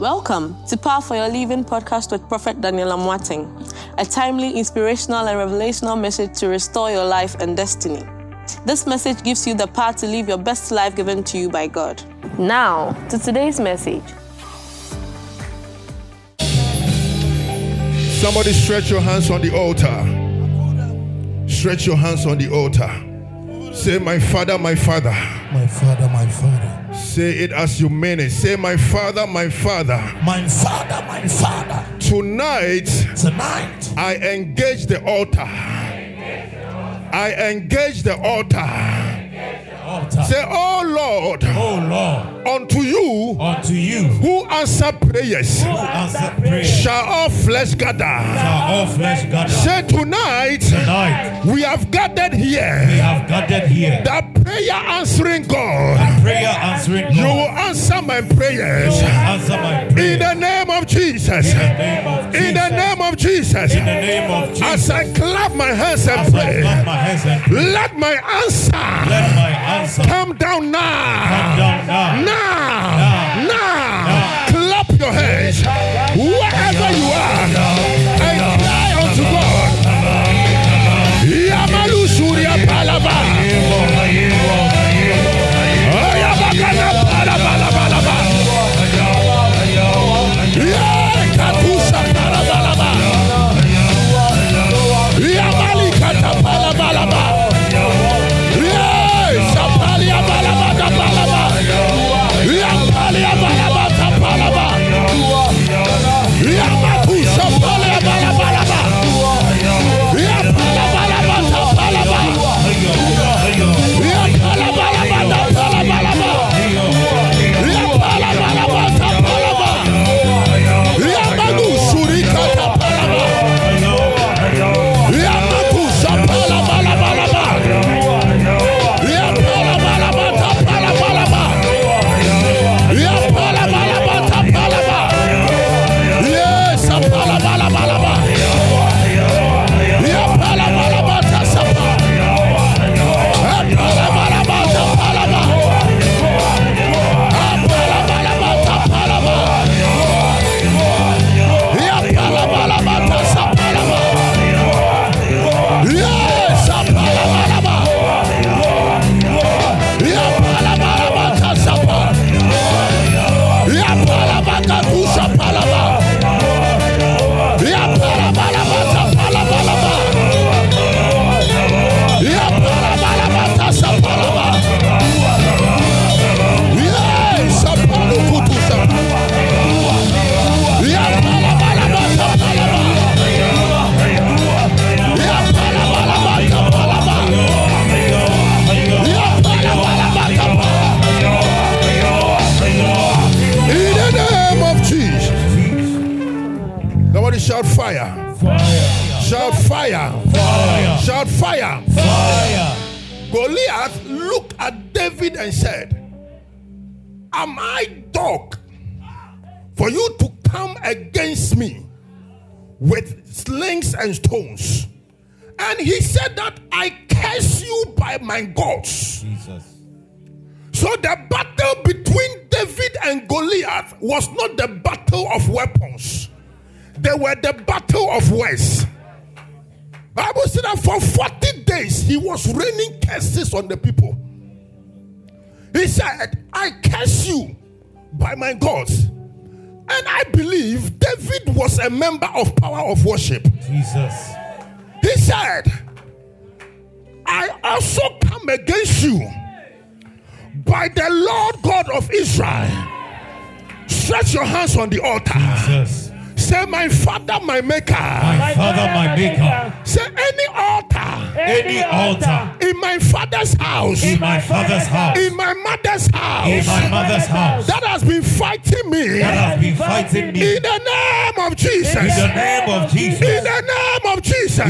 Welcome to Power for Your Living podcast with Prophet Daniel Amoateng, a timely, inspirational, and revelational message to restore your life and destiny. This message gives you the power to live your best life given to you by God. Now, to today's message. Somebody stretch your hands on the altar. Stretch your hands on the altar. Say, My Father, my Father. My Father, my Father. Say it as you mean it. Say, My Father, my Father. My Father, my Father. Tonight, Tonight, I engage the altar. I engage the altar. Altar. Say, Oh Lord, Oh Lord, unto you unto you who answer prayers who answer prayer shall all flesh gather. shall all flesh gather. Say, Tonight, Tonight, we have gathered here. we have gathered here. The prayer answering God. Prayer answering God. You will answer my prayers. You prayers will answer my prayers. in the name of Jesus. In the name of Jesus. In the name of Jesus. In the name of Jesus. As I clap my hands and As I pray, clap my hands and pray, let my answer let my answer come down now. come down now. Now. Now.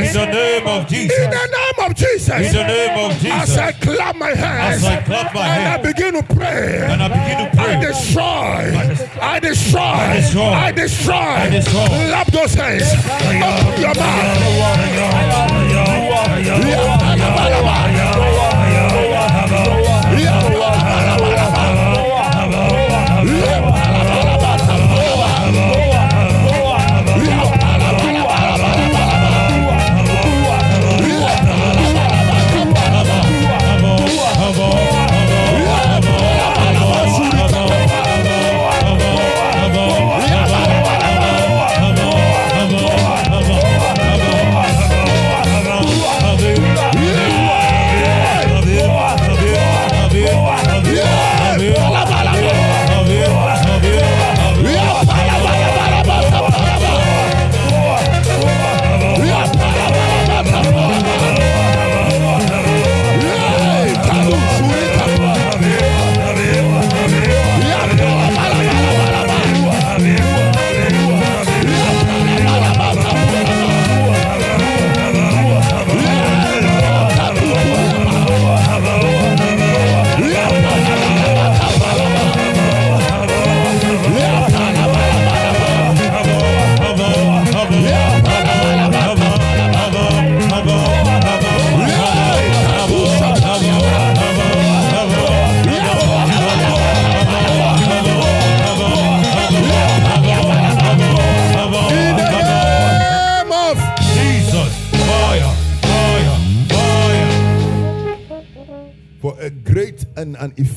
In the name of Jesus. In the name of Jesus. In the name of As I Jesus. clap my hands As I clap my and I hands begin to pray, and I begin to pray. I destroy, I destroy, I destroy. I destroy, I destroy. Clap those hands. Open your mouth. Yeah.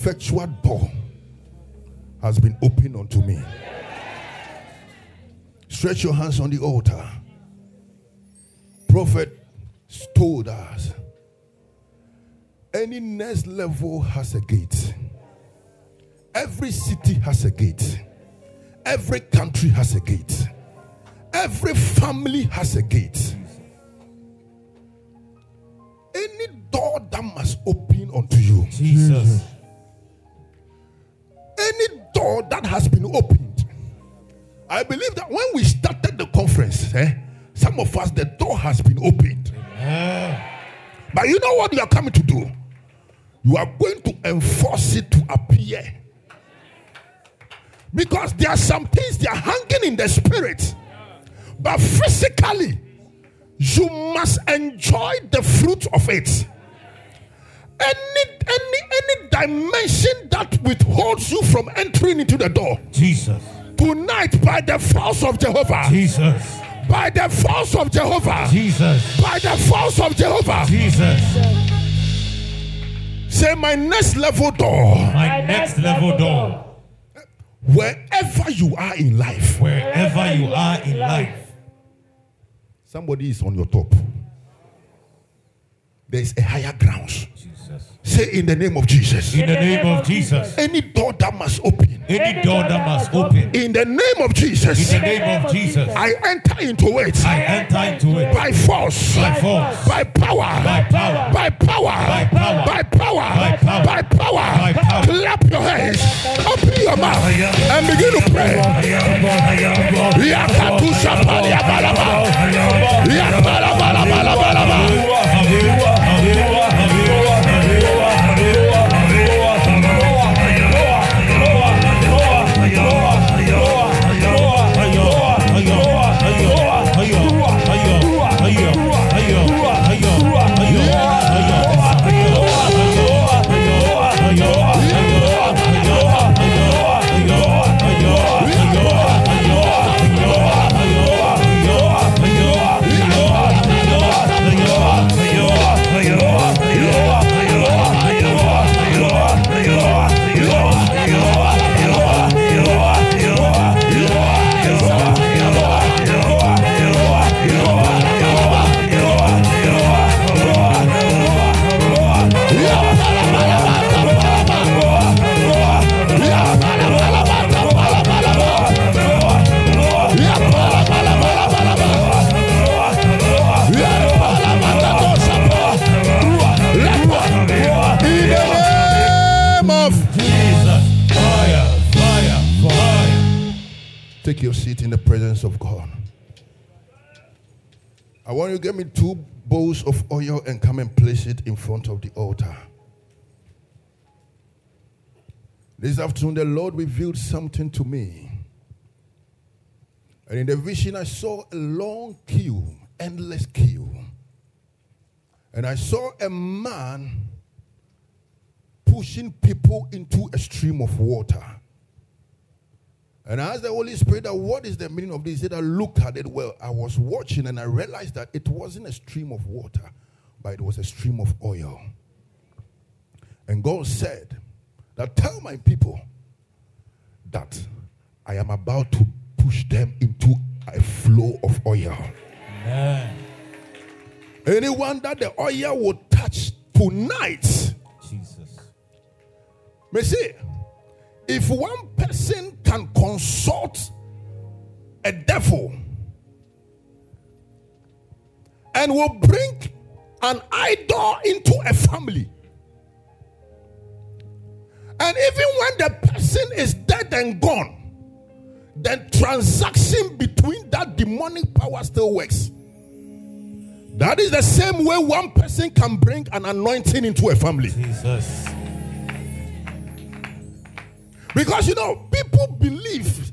Effectual door has been opened unto me. Stretch your hands on the altar. Prophet told us any next level has a gate. Every city has a gate. Every country has a gate. Every family has a gate. Any door that must open unto you, Jesus. Door that has been opened. I believe that when we started the conference, eh, some of us, the door has been opened. But you know what you are coming to do? You are going to enforce it to appear. Because there are some things they are hanging in the spirit, but physically, you must enjoy the fruit of it. Any any any dimension that withholds you from entering into the door Jesus. tonight by the force of Jehovah, Jesus. by the force of Jehovah, Jesus. by the force of Jehovah. Jesus. Say my next level door, My next level door. wherever you are in life. Wherever you are in life. Somebody is on your top. There is a higher ground. Jesus. Say in the name of Jesus. In the name of Jesus. Any door that must open. Any door that must open. In the name of Jesus. In the name of Jesus. I enter into it I enter into it by force, by force. by power, By power. by power, By power. by power, By power. by power. By power. Clap your hands, open your mouth, and begin to pray. Get me two bowls of oil and come and place it in front of the altar. This afternoon, the Lord revealed something to me. And in the vision, I saw a long queue, endless queue. And I saw a man pushing people into a stream of water. And I asked the Holy Spirit that what is the meaning of this? He said, I looked at it well. I was watching and I realized that it wasn't a stream of water, but it was a stream of oil. And God said, that tell my people that I am about to push them into a flow of oil. Amen. Anyone that the oil will touch tonight, Jesus. may say, if one person can consult a devil and will bring an idol into a family, and even when the person is dead and gone, the transaction between that demonic power still works. That is the same way one person can bring an anointing into a family. Jesus. Because you know, people believe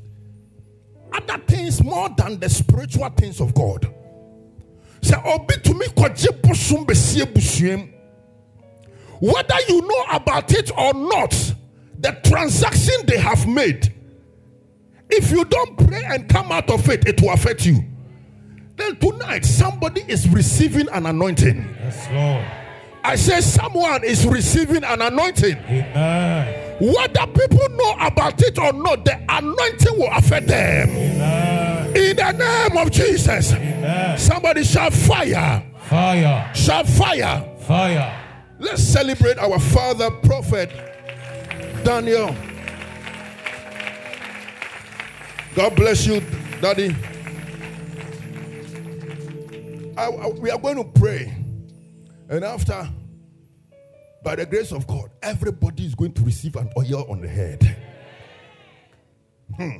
other things more than the spiritual things of God. Say, obi to me kwaje bosom besie busuem. Whether you know about it or not, the transaction they have made, if you don't pray and come out of it, it will affect you. Then tonight, somebody is receiving an anointing. Yes, Lord. I say someone is receiving an anointing. Amen. Whether people know about it or not, the anointing will affect them. Amen. In the name of Jesus. Amen. Somebody shout fire. Fire. Shout fire. Fire. Let's celebrate our father, prophet Daniel. God bless you, Daddy. I- I- we are going to pray. And after, by the grace of God, everybody is going to receive an oil on the head. Hmm.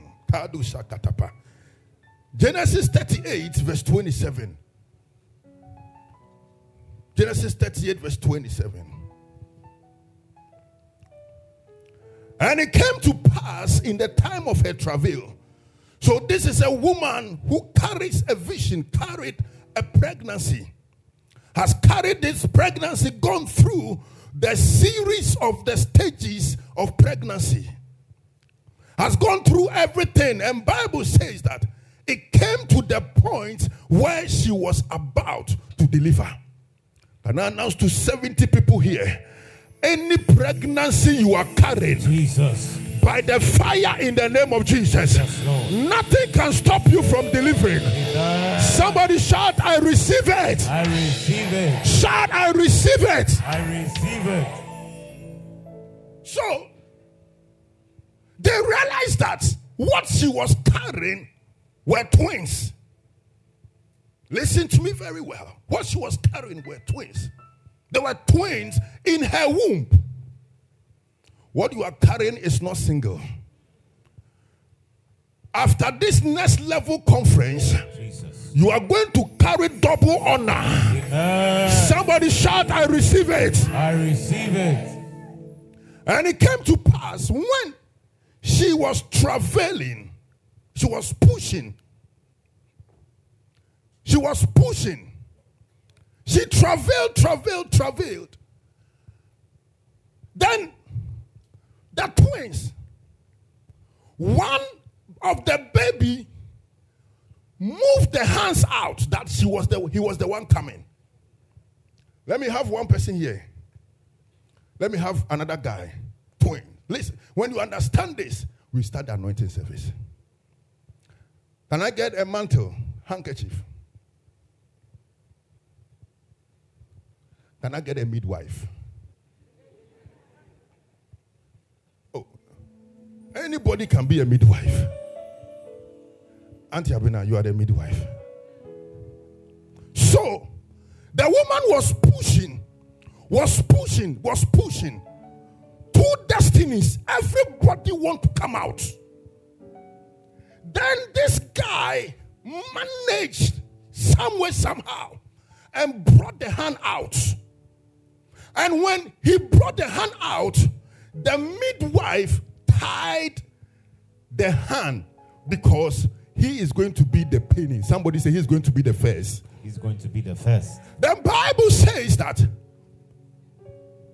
Genesis 38, verse 27. Genesis 38, verse 27. And it came to pass in the time of her travail. So, this is a woman who carries a vision, carried a pregnancy, has carried this pregnancy, gone through the series of the stages of pregnancy, has gone through everything. And Bible says that it came to the point where she was about to deliver. And I announce to 70 people here any pregnancy you are carrying Jesus. By the fire in the name of Jesus, Yes, nothing can stop you from delivering. Somebody shout, I receive it. I receive it. Shout, I receive it. I receive it. So they realized that what she was carrying were twins. Listen to me very well. What she was carrying were twins. There were twins in her womb. What you are carrying is not single. After this next level conference, Jesus. you are going to carry double honor. Somebody shout, I receive it. I receive it. And it came to pass when she was traveling, she was pushing. She was pushing. She traveled, traveled, traveled. Then the twins, one of the baby moved the hands out that she was the he was the one coming. Let me have one person here. Let me have another guy, twin. Listen, when you understand this, we start the anointing service. Can I get a mantle, handkerchief? Can I get a midwife? Anybody can be a midwife. Auntie Abina, you are the midwife. So, the woman was pushing, was pushing, was pushing. Two destinies. Everybody want to come out. Then this guy managed somewhere, somehow, and brought the hand out. And when he brought the hand out, the midwife tied the hand because he is going to be the penny. Somebody say he's going to be the first. He's going to be the first. The Bible says that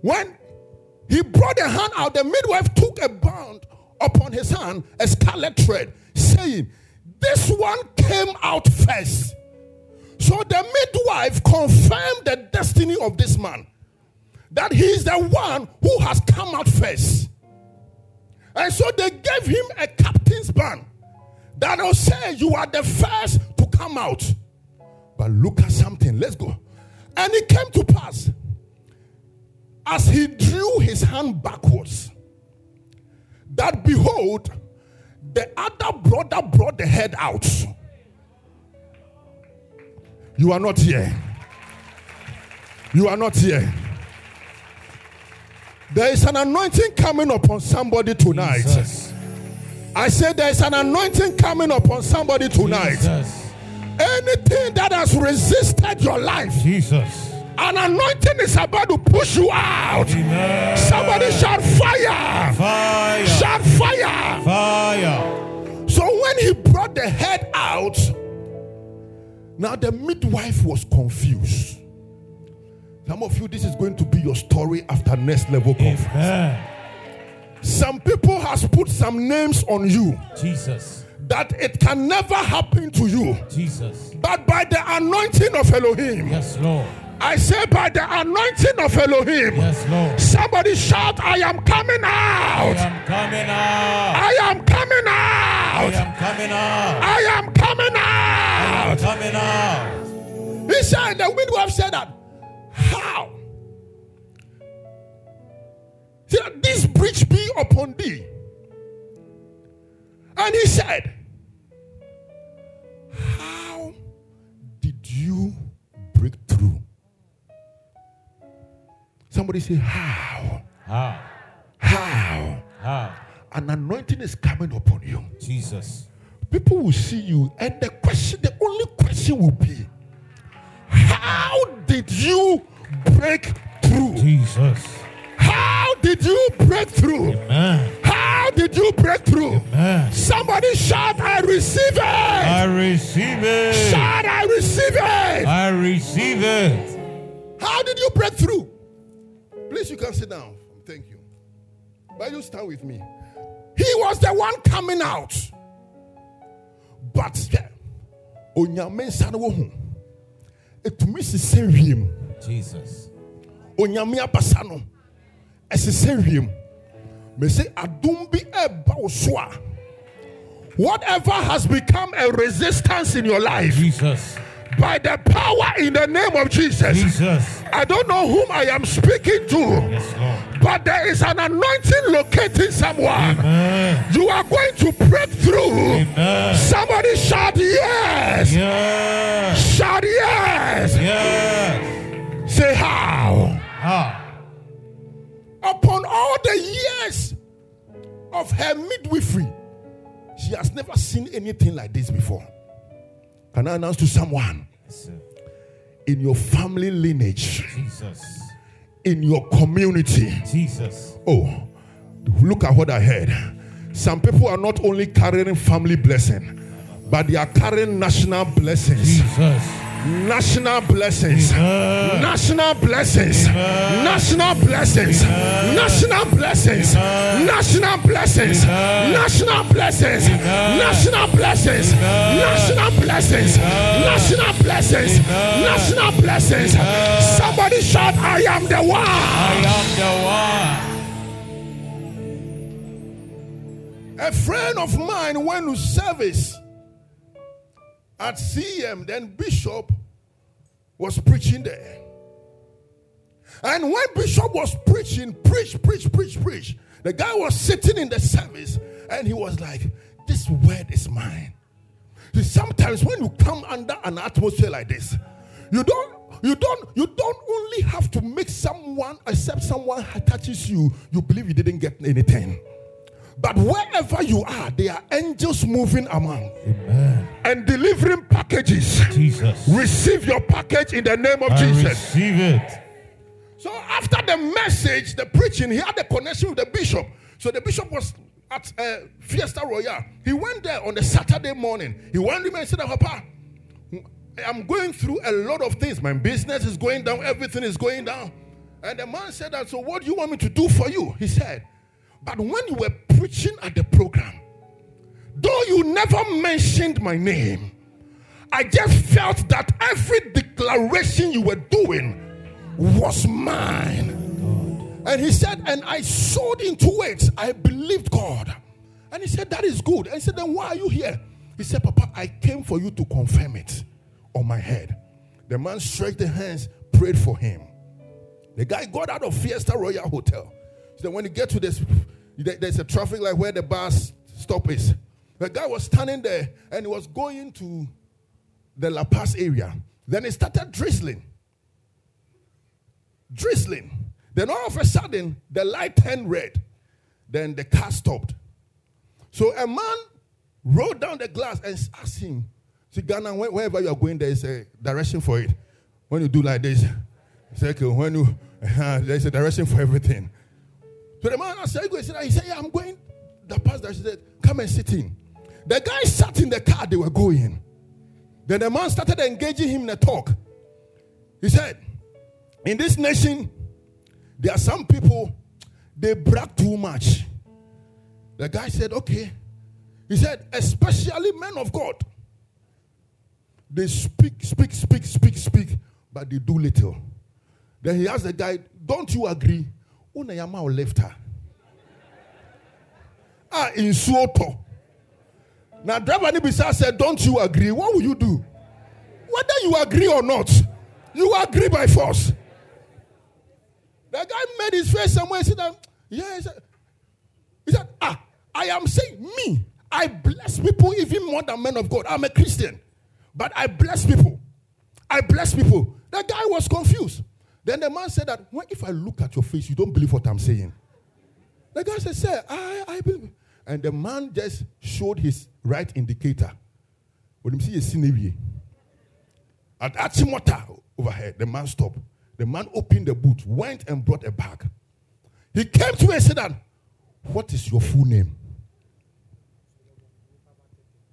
when he brought the hand out, the midwife took a band upon his hand, a scarlet thread, saying, This one came out first. So the midwife confirmed the destiny of this man that he is the one who has come out first. And so they gave him a captain's band that will say, You are the first to come out. But look at something. Let's go. And it came to pass as he drew his hand backwards that behold, the other brother brought the head out. You are not here. You are not here. There is an anointing coming upon somebody tonight. Jesus. I said there is an anointing coming upon somebody tonight. Jesus. Anything that has resisted your life, Jesus. an anointing is about to push you out. Amen. Somebody shout fire! Fire. Shout fire! Fire. So when he brought the head out, now the midwife was confused. Some of you, this is going to be your story after next level conference. Amen. Some people has put some names on you Jesus. that it can never happen to you. Jesus. But by the anointing of Elohim, Yes, Lord. I say, by the anointing of Elohim. Yes, Lord. Somebody shout, I am coming out. I am coming out. I am coming out. I am coming out. I am coming out. I am coming out. He said, the midwife said that. How? This breach be upon thee. And he said, How did you break through? Somebody say, How? How? How? How? An anointing is coming upon you. Jesus. People will see you, and the question, the only question will be, How did you break through? Jesus. How did you break through? Amen. How did you break through? Amen. Somebody shout, I receive it. I receive it. Shout, I receive it. I receive it. How did you break through? Please, you can sit down. Thank you. But you stand with me. He was the one coming out. But yeah, onyame nsa no wɔ ho. Etumi sise wiem. Jesus. Onyame abasa no ɛsese wiem. Mese adum bi ɛba wo so a, Whatever has become a resistance in your life, Jesus. by the power in the name of Jesus, Jesus. I don't know whom I am speaking to. Yes. But there is an anointing locating someone. Amen. You are going to break through. Amen. Somebody shout yes. Yes. Shout yes. Yes. Say how. How? Upon all the years of her midwifery, she has never seen anything like this before. Can I announce to someone Yes, in your family lineage, Jesus. in your community? Jesus. Oh, look at what I heard. Some people are not only carrying family blessing, but they are carrying national blessings. Jesus national blessings, national blessings, national blessings, national blessings, national blessings, national blessings, national blessings, national blessings, national blessings, national blessings. Somebody shout, I am the one. I am the one. A friend of mine went to service at CM, then Bishop was preaching there. And when Bishop was preaching, preach, preach, preach, preach, the guy was sitting in the service and he was like, This word is mine. See, Sometimes when you come under an atmosphere like this, you don't you don't you don't only have to make someone accept someone touches you, you believe you didn't get anything. But wherever you are, there are angels moving among Amen. and delivering packages. Jesus. Receive your package in the name of I Jesus. receive it. So after the message, the preaching, he had a connection with the bishop. So the bishop was at uh, Fiesta Royale. He went there on the Saturday morning. He went to me and said, Papa, I'm going through a lot of things. My business is going down. Everything is going down. And the man said that, so what do you want me to do for you? He said, but when you were preaching at the program, though you never mentioned my name, I just felt that every declaration you were doing was mine. And he said, and I sowed into it. I believed God. And he said, that is good. And he said, then why are you here? He said, Papa, I came for you to confirm it on my head. The man stretched the hands, prayed for him. The guy got out of Fiesta Royale Hotel. So when you get to this, there's a traffic light where the bus stop is. The guy was standing there and he was going to the La Paz area. Then it started drizzling. Drizzling. Then all of a sudden, the light turned red. Then the car stopped. So a man rolled down the glass and asked him, See, Ghana, where- wherever you are going, there is a direction for it. When you do like this, said, okay, when you, there's a direction for everything. So the man asked, "Are you going?" He said, said, Yeah, I'm going. The pastor said, Come and sit in. The guy sat in the car, they were going. Then the man started engaging him in a talk. He said, In this nation, there are some people, they brag too much. The guy said, Okay. He said, Especially men of God. They speak, speak, speak, speak, speak, but they do little. Then he asked the guy, Don't you agree? Or left her. Ah, in Soto. Now, driver Nibisa said, Don't you agree? What will you do? Whether you agree or not, you agree by force. The guy made his face somewhere and said, that, Yeah, he said, he said, Ah, I am saying me. I bless people even more than men of God. I'm a Christian, but I bless people. I bless people. The guy was confused. Then the man said that, well, if I look at your face, you don't believe what I'm saying. The guy said, Sir, I, I believe. And the man just showed his right indicator. When him see a scenery. At Achimota overhead, the man stopped. The man opened the boot, went and brought a bag. He came to me and said that, What is your full name?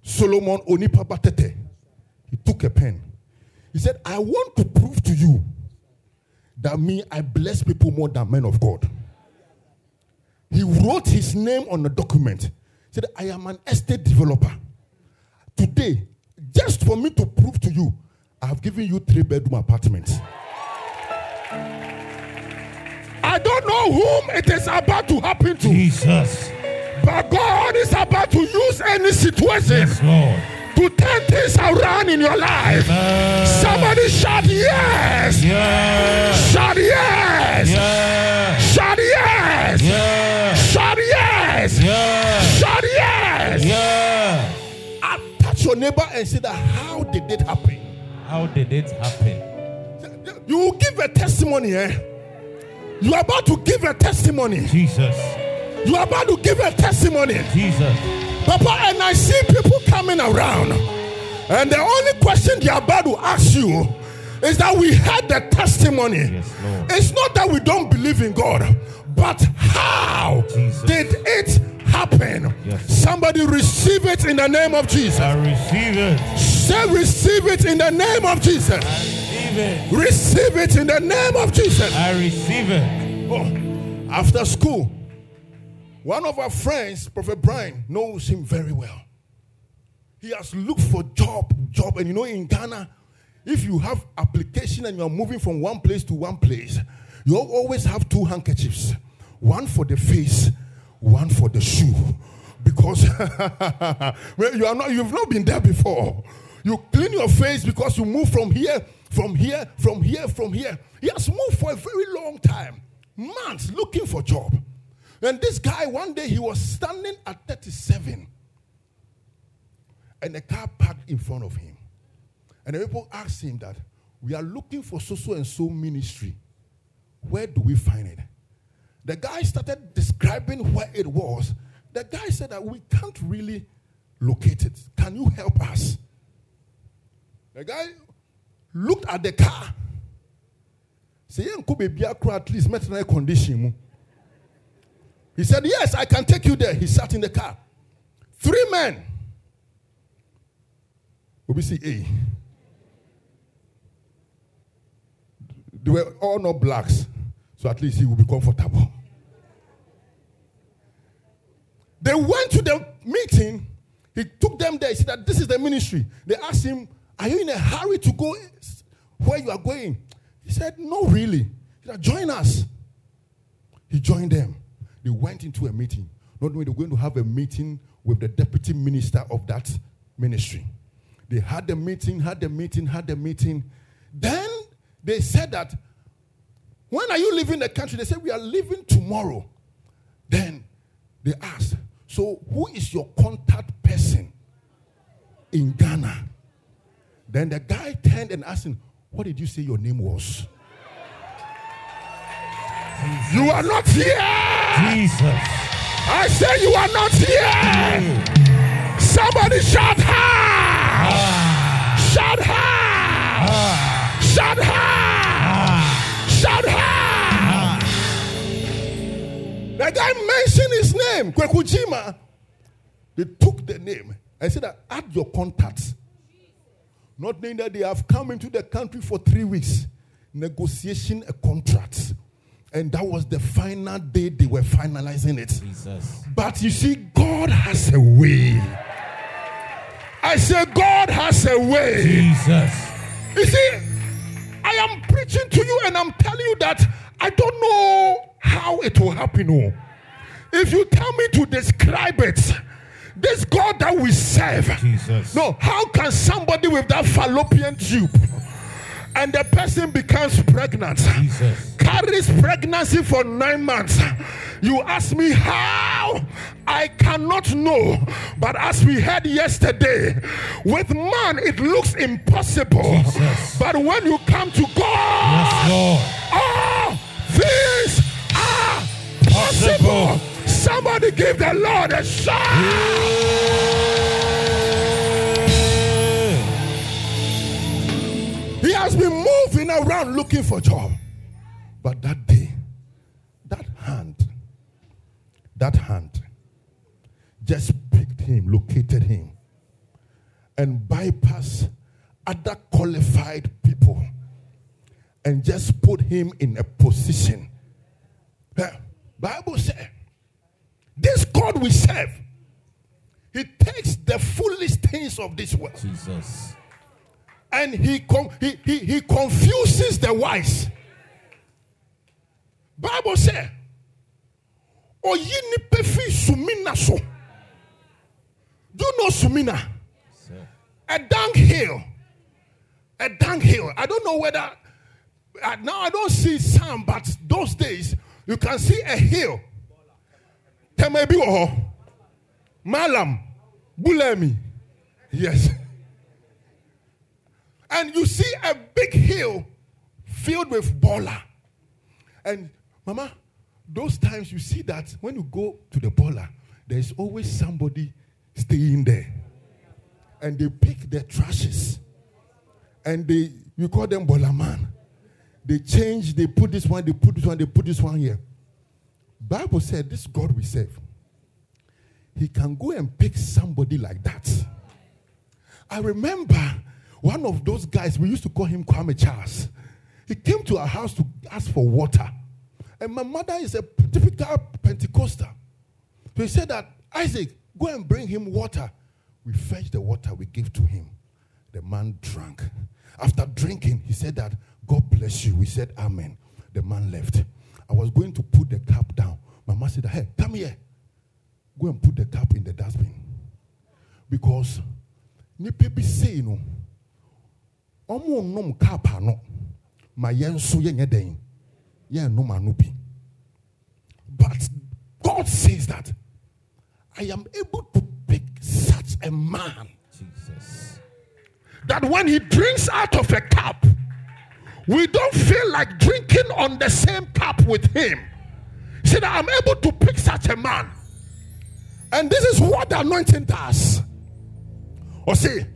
Solomon Onipa Batete. He took a pen. He said, I want to prove to you that me, I bless people more than men of God. He wrote his name on a document. He said, I am an estate developer. Today, just for me to prove to you, I have given you three bedroom apartments. I don't know whom it is about to happen to. Jesus. But God is about to use any situation Yes, Lord. To turn things around in your life. Amen. Somebody shout yes. Yes. Shout yes. Yes. Shout yes. Yes. Shout yes. Yes. Shout yes. Yes. I touch your neighbor and say that how did it happen? How did it happen? You will give a testimony, eh? You are about to give a testimony. Jesus. You are about to give a testimony. Jesus. Papa, and I see people coming around. And the only question they are about to ask you is that we had the testimony. Yes. It's not that we don't believe in God, but how Jesus. did it happen? Yes. Somebody receive it in the name of Jesus. I receive it. Say, receive it in the name of Jesus. I receive it. Receive it in the name of Jesus. I receive it. Oh, after school, one of our friends, Prophet Brian, knows him very well. He has looked for job, job, and you know in Ghana, if you have application and you are moving from one place to one place, you always have two handkerchiefs, one for the face, one for the shoe, because you are not, you've not been there before. You clean your face because you move from here, from here, from here, from here. He has moved for a very long time, months looking for job. And this guy, one day he was standing at 37 and a car parked in front of him. And the people asked him that, we are looking for so-so and so ministry. Where do we find it? The guy started describing where it was. The guy said that we can't really locate it. Can you help us? The guy looked at the car. Say, "Yanko baby, at least met condition. Mu." He said, Yes, I can take you there. He sat in the car. Three men. OBC A. They were all not blacks, so at least he will be comfortable. They went to the meeting. He took them there. He said this is the ministry. They asked him, Are you in a hurry to go where you are going? He said, No, really. He said, Join us. He joined them. They went into a meeting. Not knowing they were going to have a meeting with the deputy minister of that ministry. They had the meeting, had the meeting, had the meeting. Then they said that, when are you leaving the country? They said, we are leaving tomorrow. Then they asked, so who is your contact person in Ghana? Then the guy turned and asked him, what did you say your name was? You are not here. Jesus. I say you are not here. Somebody shout ha! Shout ha! Shout ha! Shout ha! The guy mentioned his name, Kwekujima. They took the name and said that add your contacts. Not knowing that they have come into the country for three weeks, negotiation a contract. And that was the final day they were finalizing it. Jesus. But you see, God has a way. I say, God has a way. Jesus. You see, I am preaching to you and I'm telling you that I don't know how it will happen. Oh. If you tell me to describe it, this God that we serve, Jesus. no, how can somebody with that fallopian tube and the person becomes pregnant, Jesus. carries pregnancy for nine months? You ask me how? I cannot know. But as we heard yesterday, with man it looks impossible. Jesus. But when you come to God, Yes, Lord. all things are possible. Possible. Somebody give the Lord a shout. He has been moving around looking for job. But that day, that hand, that hand just picked him, located him, and bypassed other qualified people and just put him in a position. Eh, Bible says, this God we serve, he takes the foolish things of this world Jesus. And he, con- he, he, he confuses the wise. Bible says, Oyi nipa fi sumina so. Do you know sumina? Sir. A dunghill. A dunghill. I don't know whether uh, now I don't see some, but those days you can see a hill. Temebi. Malam. Bulemi. Yes. And you see a big hill filled with baller. And mama, those times you see that when you go to the baller, there's always somebody staying there. And they pick their trashes. And they you call them baller man. They change, they put this one, they put this one, they put this one here. Bible said this God we serve. He can go and pick somebody like that. I remember one of those guys, we used to call him Kwame Charles. He came to our house to ask for water. And my mother is a typical Pentecostal. So he said that, Isaac, go and bring him water. We fetched the water, we gave to him. The man drank. After drinking, he said that, God bless you. We said, Amen. The man left. I was going to put the cup down. My mother said, Hey, come here. Go and put the cup in the dustbin. Because nipa bi you no ɔmo nom cup ano ma yɛn nso yɛnyɛ dɛn yɛn nom ano bi but God says that I am able to pick such a man Jesus. that when he drinks out of a cup, we don't feel like drinking on the same cup with him. see said, I'm able to pick such a man. And this is what the anointing does. Or say,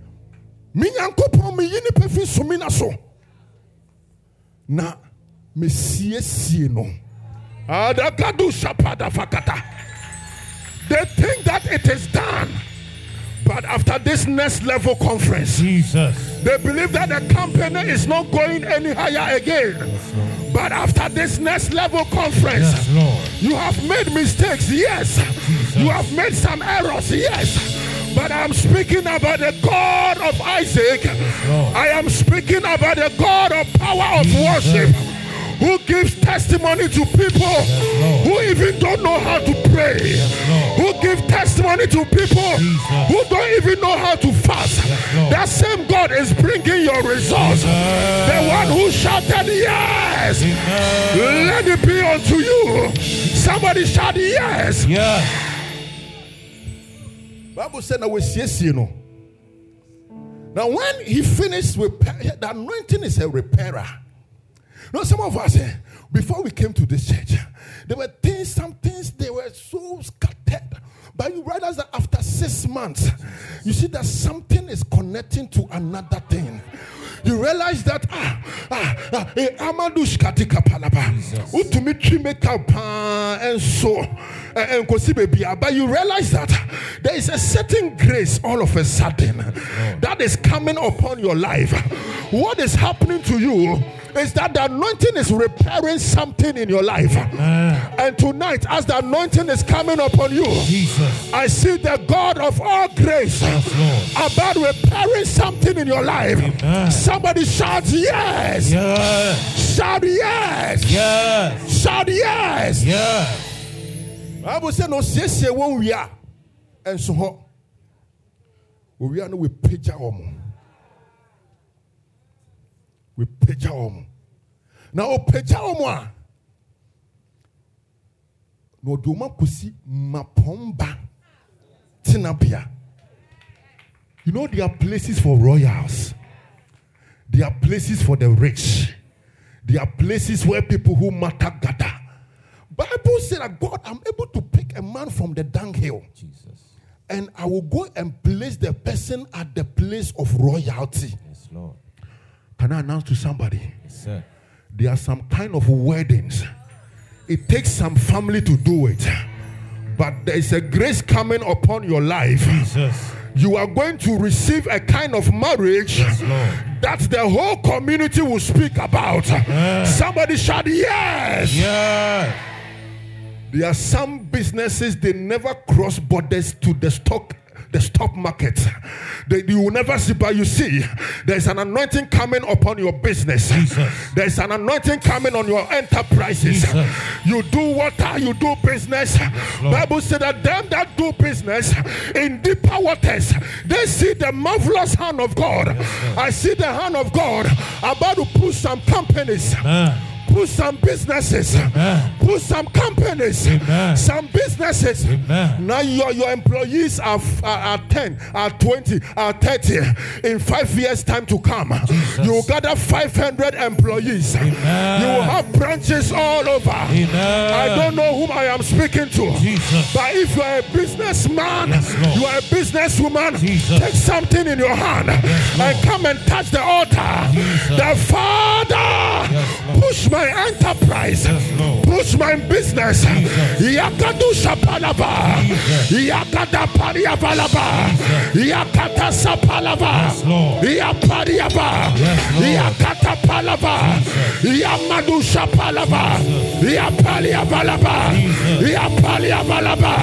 me nyankopɔn me yini pefi sumina so. Na me siesie no. Adakadu shapada fakata. They think that it is done. But after this next level conference, Jesus. they believe that the company is not going any higher again. Yes, But after this next level conference, Yes, Lord. you have made mistakes, yes. You have made some errors, yes. But I'm speaking about the God of Isaac. Lord. I am speaking about the God of power of worship. Who gives testimony to people Lord. who even don't know how to pray? Lord. Who give testimony to people who don't even know how to fast? That same God is bringing your results. The one who shouted yes. Let it be unto you. Somebody shout yes. Yes. Bible said that we see no. Now, when he finished with the anointing is a repairer. Now, some of us, eh, before we came to this church, there were things, some things they were so scattered. But you realize that after six months, you see that something is connecting to another thing. You realize that ah ah ah eh, Amadu Shkatika Palaba. Utumi up ah, and so and kosi baby. But you realize that there is a certain grace all of a sudden that is coming upon your life. What is happening to you is that the anointing is repairing something in your life. And tonight, as the anointing is coming upon you, Jesus. I see the God of all grace Yes, about repairing something in your life. Amen. Somebody shout yes. Yes. Shout yes. Yes. Shout yes. Yes. Bible say no siesie wɔn wia ɛnso hɔ. Owia no we pagya wɔn. We pagya wɔn. Na ɔpagya wɔn a na ɔde wɔn akɔsi mapɔmba tenabea. You know there are places for royals. There are places for the rich. There are places where people who matter gather. Bible said that God, I'm able to pick a man from the dunghill Jesus. and I will go and place the person at the place of royalty. Yes, Lord. Can I announce to somebody? Yes, sir. There are some kind of weddings. It takes some family to do it. But there is a grace coming upon your life. Jesus. You are going to receive a kind of marriage Yes, that the whole community will speak about. Somebody shout, Yes! Yes. There are some businesses they never cross borders to the stock the stock market. They, you will never see, but you see, there's an anointing coming upon your business. Jesus. There's an anointing coming on your enterprises. Jesus. You do water, you do business. Lord. Bible said that them that do business in deeper waters, they see the marvelous hand of God. Lord. I see the hand of God about to push some companies Amen. Put some businesses, Amen. put some companies, Amen. some businesses. Amen. Now your, your employees are, are, are 10, are 20, are 30. In five years' time to come, Jesus. you will gather 500 employees. You will have branches all over. I don't know whom I am speaking to. Jesus. But if you are a businessman, Yes, you are a businesswoman, Jesus. take something in your hand Lord. and come and touch the altar. The Father, Yes, push my enterprise, push my business. Yakadu Shapalaba, Jesus. Yakada Pariabalaba, Yakata Sapalaba, Yes, Lord. Yapariaba, Yes, Lord. Yakata Palaba, Yamadu Shapalaba, Yapaliabalaba, Jesus. Yapaliabalaba,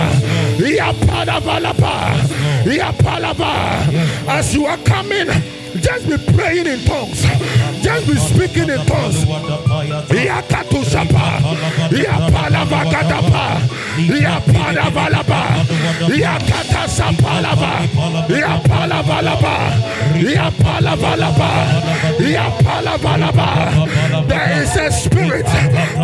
Yapalabalaba, Yapalaba. As you are coming, just be praying in tongues, just be speaking in tongues. Yakatu Shapa, Yapalava Katapa, Yapalabalaba, Yakata Sapalaba, Yapalabalaba, Yapalabalaba, Yapalabalaba. There is a spirit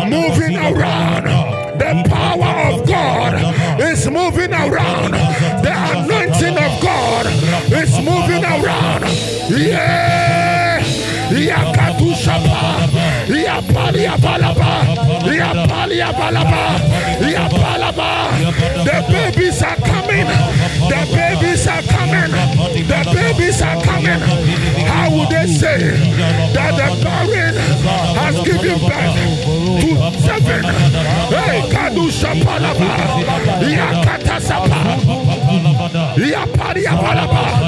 moving around. The power of God is moving around. The anointing of God is moving around. Yeah. Yakatu Shapa, Yapalia Balaba, Yapalia Balaba, Yapalaba. The babies are coming. The babies are coming. The babies are coming. How would they say that the barren has given birth to seven? Hey, Kadu Shapalaba, Yakata Sapa, Yapalia Balaba.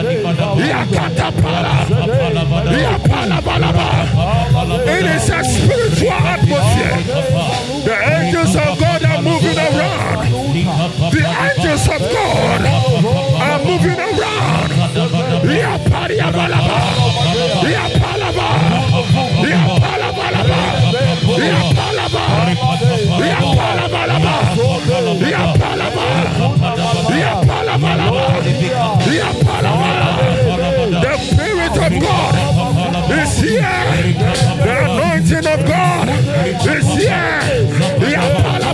It is a spiritual atmosphere. The angels of God are moving around. The angels of God are moving around. Yapalabalaba, of God is here. The anointing of God is here. Yeah.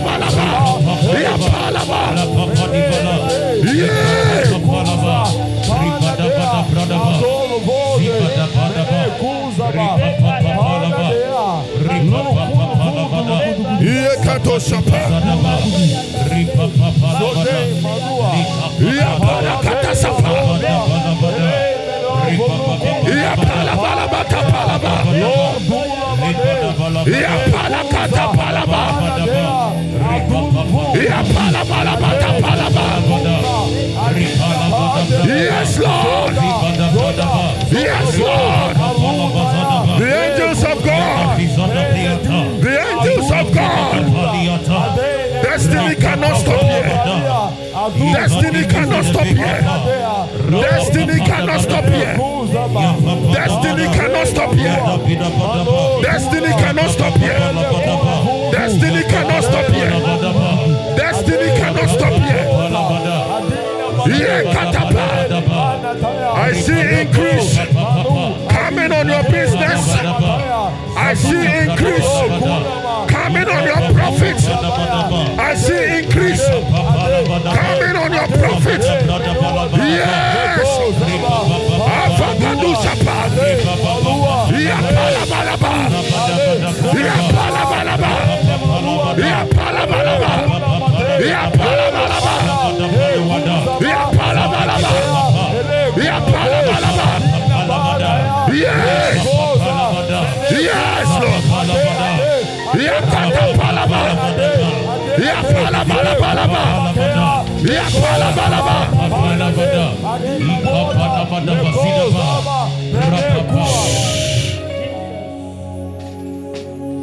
Yes, Lord. Yes, Lord. The angels of God. The angels of God. Destiny cannot stop here. Destiny cannot stop here. Destiny cannot stop here. Destiny cannot stop here. Destiny cannot stop here. Destiny cannot stop here. Destiny cannot stop here. I see increase coming on your business. I see increase coming on your profits. I see increase your profits. Yes. Avagadu shapa. Yapalabalaba. Yapalabalaba. Yapalabalaba. Yapalabalaba. Yapalabalaba. Yapalabalaba. Yes. Yes, Lord. Yapalaba. Yapalabalaba. Yapalabalaba. Do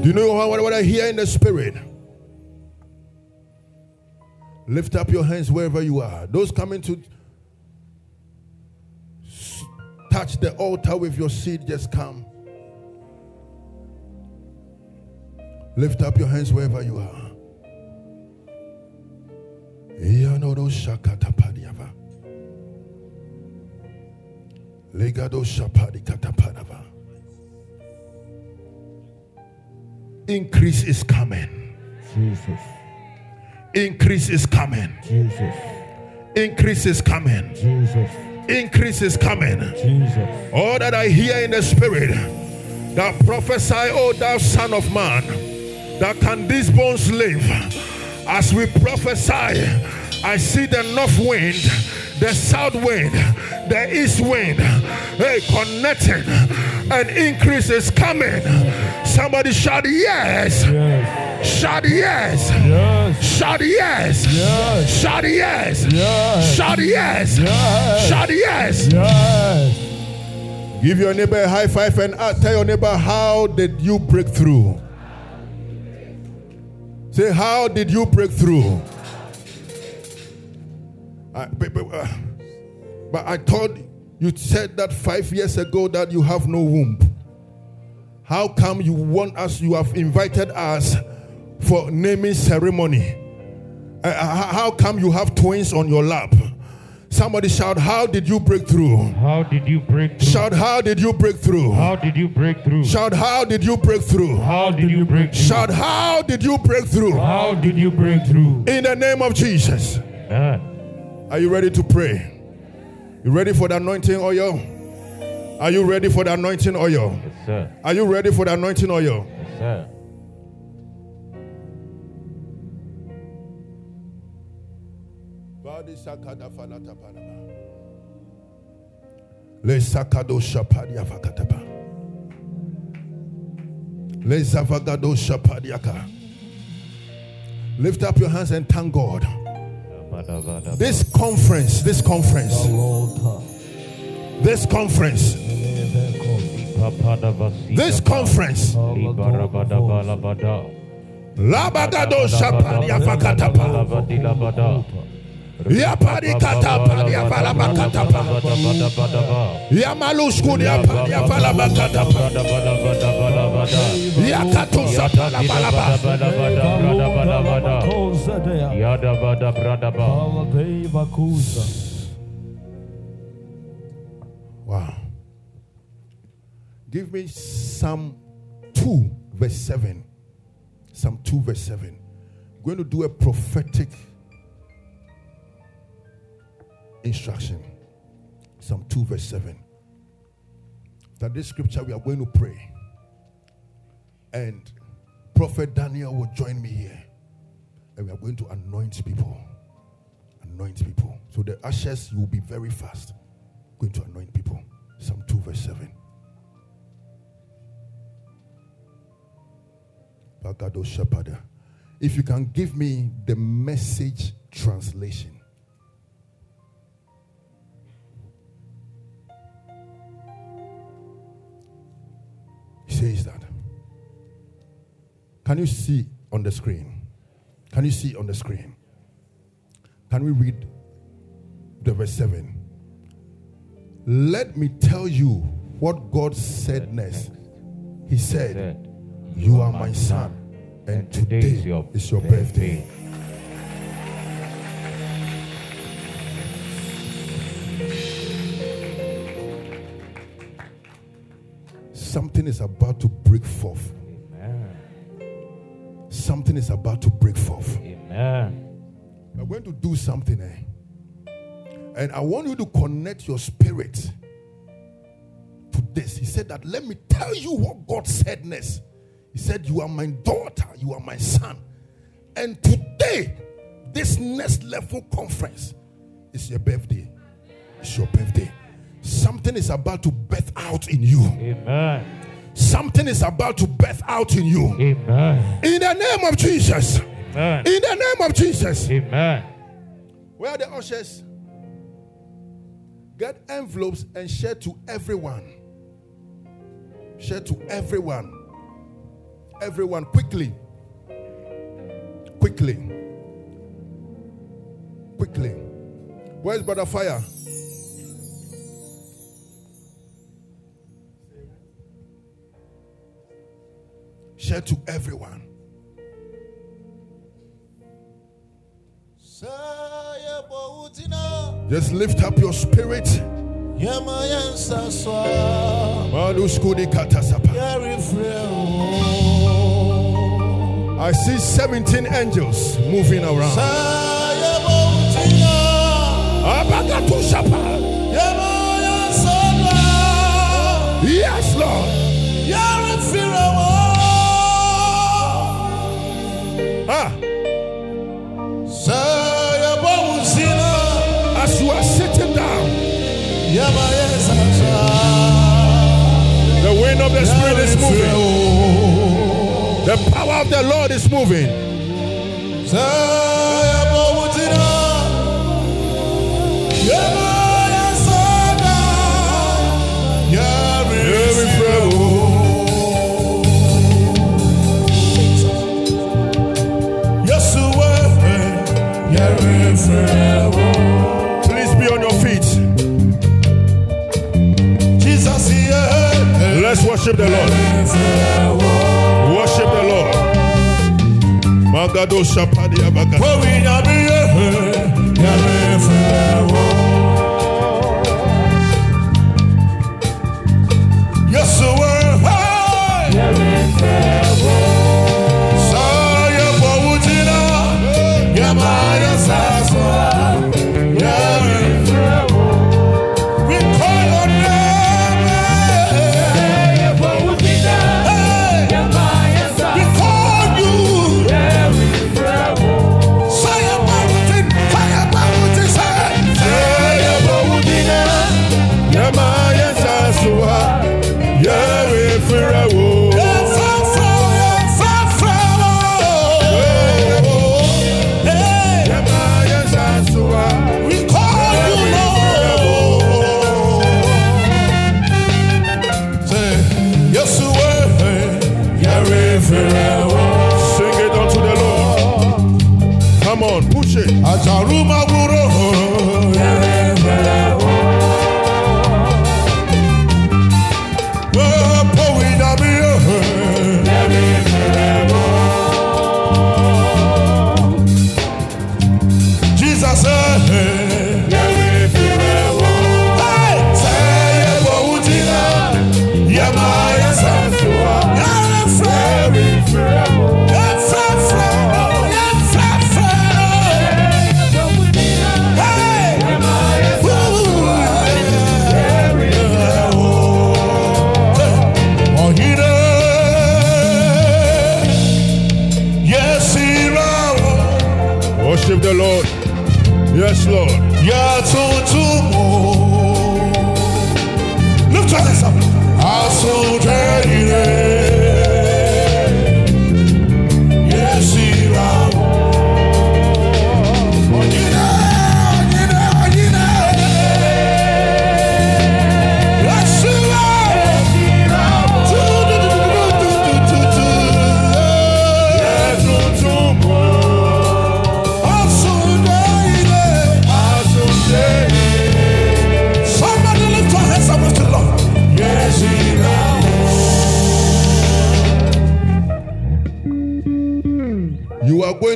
you know what, I hear in the spirit? Lift up your hands wherever you are. Those coming to touch the altar with your seed, just come. Lift up your hands wherever you are. Increase is coming. Jesus. Increase is coming. Jesus. Increase is coming. Jesus. Increase is coming. Jesus. All that I hear in the spirit, that prophesy, oh thou son of man, that can these bones live? As we prophesy, I see the north wind, the south wind, the east wind, hey, connecting, and increase is coming. Somebody shout yes, Yes. shout yes, Yes. shout yes, Yes. shout yes, Yes. shout yes, Yes. shout yes. Yes. Give your neighbor a high five and uh, tell your neighbor how did you break through? Say, how did you break through? I- but, but, uh, but I thought you said that five years ago that you have no womb. How come you want us? You have invited us for naming ceremony. Uh, uh, how come you have twins on your lap? Somebody shout, How did you break through? How did you break through? Shout, how did you break through? How did you break through? Shout, how did you break through? How did you break through? Shout, how did you break through? How did you break through? In the name of Jesus. Amen. Are you ready to pray? You ready for the anointing oil? Are you ready for the anointing oil? Yes, sir. Are you ready for the anointing oil? Yes, sir. Le sakado shapadia vakatapa. Le zavagado shapadiaka. Lift up your hands and thank God. This conference, this conference, this conference, this conference. Yapadi katapadia valabakatapa. Yamaluskudia padia valabakatapa. Yakatu sapala balaba. Ya da bada. Wow. Give me Psalm 2, verse 7. Psalm 2, verse 7. I'm going to do a prophetic instruction. Psalm 2, verse 7. That this scripture we are going to pray. And Prophet Daniel will join me here. And we are going to anoint people. Anoint people. So the you will be very fast. Going to anoint people. Psalm 2, verse 7. Bagado Shepherd. If you can give me the message translation. He says that. Can you see on the screen? Can you see on the screen? Can we read the verse 7? Let me tell you what God said next. He said, Said, You are my son, and today is your birthday. Something is about to break forth. Amen. Something is about to break forth. Amen. We're going to do something, eh? And I want you to connect your spirit to this. He said that, let me tell you what God said next. He said, You are my daughter, you are my son. And today, this next level conference is your birthday. It's your birthday. Something is about to birth out in you. Amen. Something is about to birth out in you. Amen. In the name of Jesus. Amen. In the name of Jesus. Amen. Where are the ushers? Get envelopes and share to everyone. Share to everyone. Everyone, quickly. Quickly. Quickly. Where's Brother Fire? Share to everyone. Just lift up your spirit. I see 17 angels moving around. Of the Spirit is moving. The power of the Lord is moving. Worship the Lord. Worship the Lord. Magado Shapadi Abaga.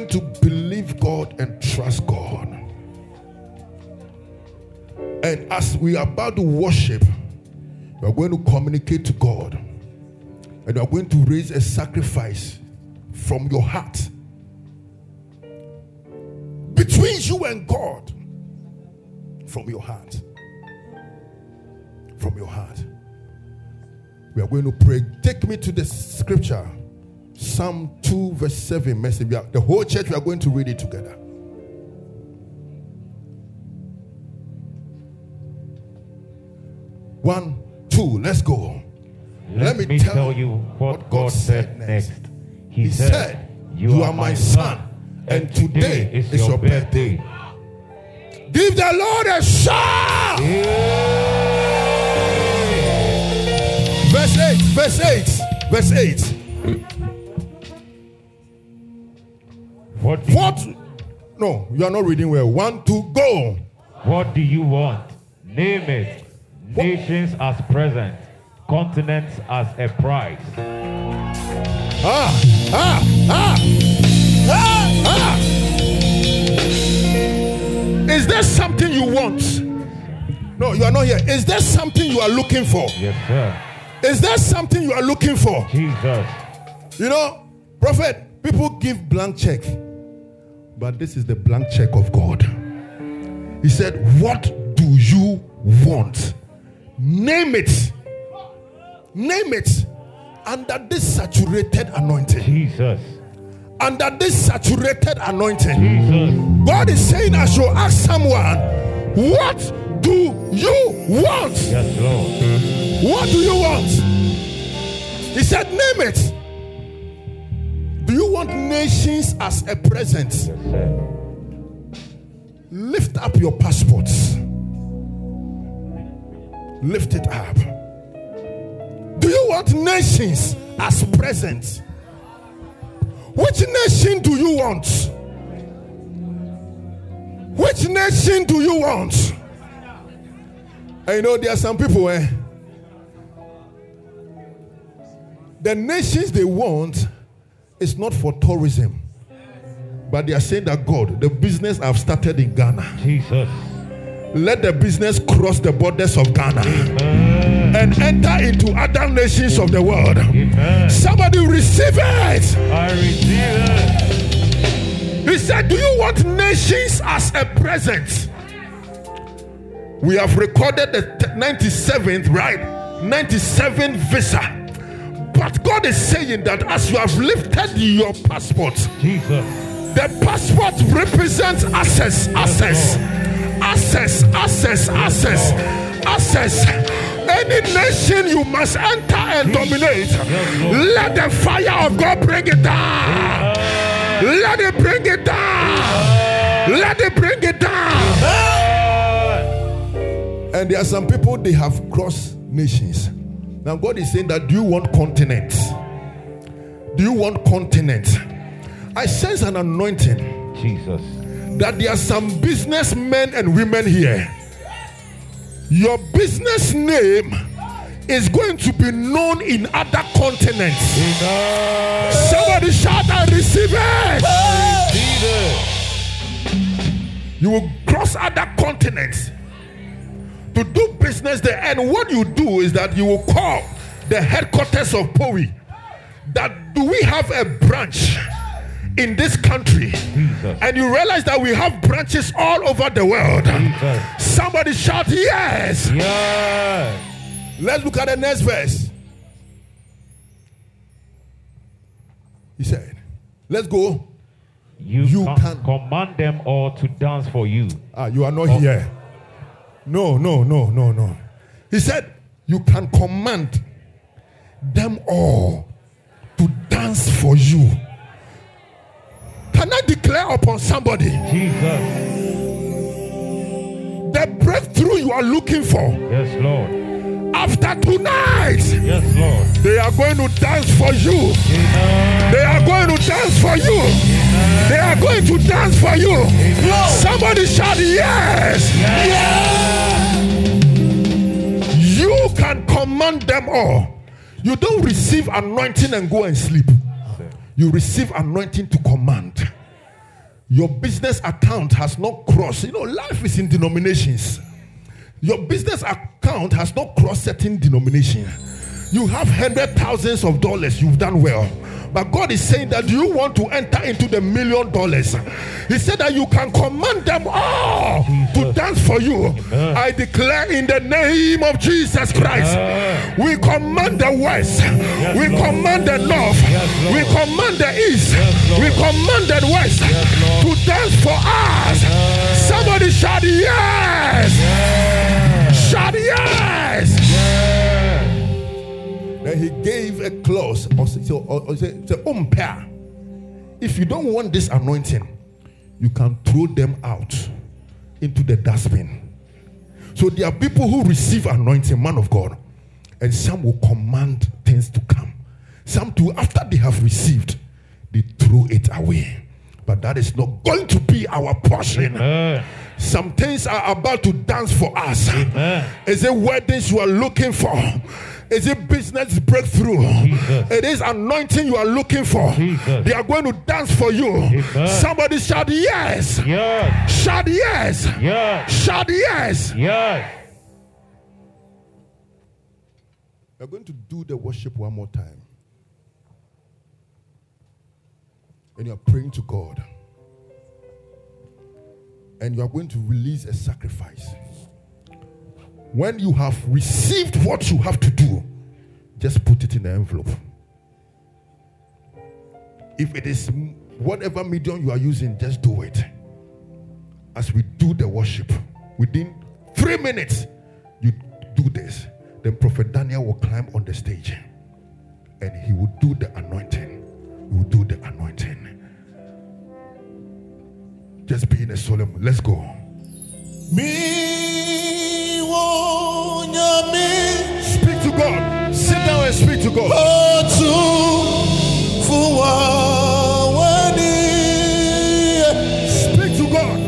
To believe God and trust God. And as we are about to worship, we are going to communicate to God. And you are going to raise a sacrifice from your heart between you and God. From your heart. From your heart. We are going to pray. Take me to the scripture. Psalm 2, verse 7. Message. The whole church, we are going to read it together. One, two, let's go. Let, me, tell, you what God said next. He, said, You are my son, and today is your birthday. Give the Lord a shout. Verse 8, verse 8, verse 8. What What? No, you are not reading well. One, two, go. what do you want? Name it. Nations as present, continents as a prize. Ah, ah, ah, ah, ah. Is there something you want? No, you are not here. Is there something you are looking for? Yes, sir. Is there something you are looking for? Jesus. You know, prophet, people give blank check, but this is the blank check of God. He said, What do you want? Name it. Name it under this saturated anointing. Jesus. Under this saturated anointing. Jesus. God is saying, I should ask someone, What do you want? Yes, Lord. What do you want? He said, Name it. Do you want nations as a present? Yes. Lift up your passports. Lift it up. Do you want nations as present? Which nation do you want? Which nation do you want? I know there are some people, eh? The nations they want is not for tourism, but they are saying that God, the business I've started in Ghana, Jesus. let the business cross the borders of Ghana and enter into other nations of the world. Amen. Somebody receive it. I receive it. He said, Do you want nations as a present? We have recorded the 97th, right? 97th visa. But God is saying that as you have lifted your passport, the passport represents access, access, access, access, access, access. Any nation you must enter and dominate. Let the fire of God bring it down. Let it bring it down. Let it bring it down. And there are some people they have crossed nations. Now God is saying that do you want continents? Do you want continents? I sense an anointing Jesus. that there are some businessmen and women here. Your business name is going to be known in other continents. Amen. Somebody shout and receive it. Receive it. You will cross other continents to do business there. And what you do is that you will call the headquarters of POWI that do we have a branch in this country? Jesus. And you realize that we have branches all over the world. Jesus. Somebody shout yes. Yes. Let's look at the next verse. He said, Let's go. You, You can, can- command them all to dance for you. Ah, you are not here. No, no, no, no, no. He said, You can command them all to dance for you. Can I declare upon somebody Jesus. the breakthrough you are looking for Yes, Lord. after tonight? Yes, Lord. They are going to dance for you. Amen. They are going to dance for you. They are going to dance for you. Somebody shout yes. Yes! You can command them all. You don't receive anointing and go and sleep. You receive anointing to command. your business account has not crossed, you know, life is in denominations. Your business account has not crossed certain denomination. You have hundred thousands of dollars, you've done well. But God is saying that you want to enter into the million dollars. He said that you can command them all to dance for you. I declare in the name of Jesus Christ, we command the west, we command the north, we command the east, we command the west to dance for us. Somebody shout yes! Then he gave a clause or say, or say, say oh, umpire. If you don't want this anointing, you can throw them out into the dustbin. So there are people who receive anointing, man of God, and some will command things to come. Some too, after they have received, they throw it away. But that is not going to be our portion. Amen. Some things are about to dance for us. Amen. Is it weddings you are looking for? Is it business breakthrough? Jesus. It is anointing you are looking for. Jesus. They are going to dance for you. Amen. Somebody shout yes. Yes. Shout yes. Yes. Shout yes. Yes. We're going to do the worship one more time. And you are praying to God. And you are going to release a sacrifice. When you have received what you have to do, just put it in the envelope. If it is whatever medium you are using, just do it. As we do the worship, within three minutes, you do this. Then Prophet Daniel will climb on the stage and he will do the anointing. He will do the anointing. Just be in a solemn. Let's go. Me Speak to God. Sit down and speak to God. otu fuwa wani Speak to God.